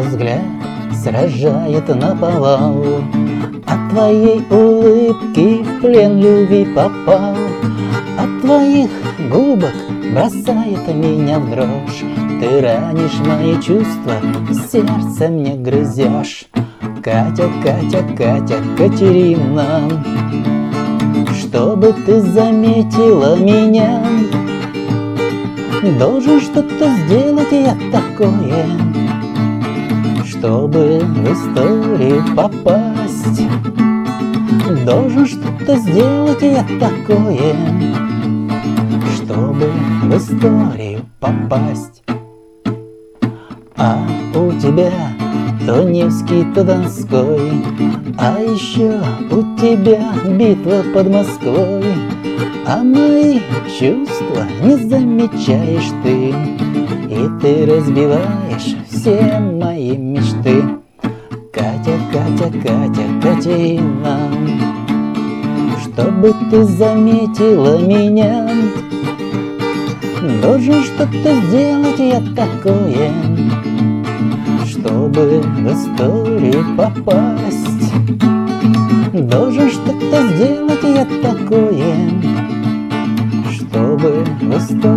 взгляд сражает на повал. От твоей улыбки в плен любви попал. От твоих губок бросает меня в дрожь. Ты ранишь мои чувства, сердце мне грызешь. Катя, Катя, Катя, Катерина Чтобы ты заметила меня. Должен что-то сделать я такое Чтобы в историю попасть. Должен что-то сделать я такое Чтобы в историю попасть. А у тебя то Невский, то Донской А еще у тебя битва под Москвой. А мои чувства не замечаешь ты И ты разбиваешь все мои мечты. Катя, Катя, Катя, Катерина Чтобы ты заметила меня. Должен что-то сделать я такое чтобы в историю попасть. Должен что-то сделать я такое Чтобы в историю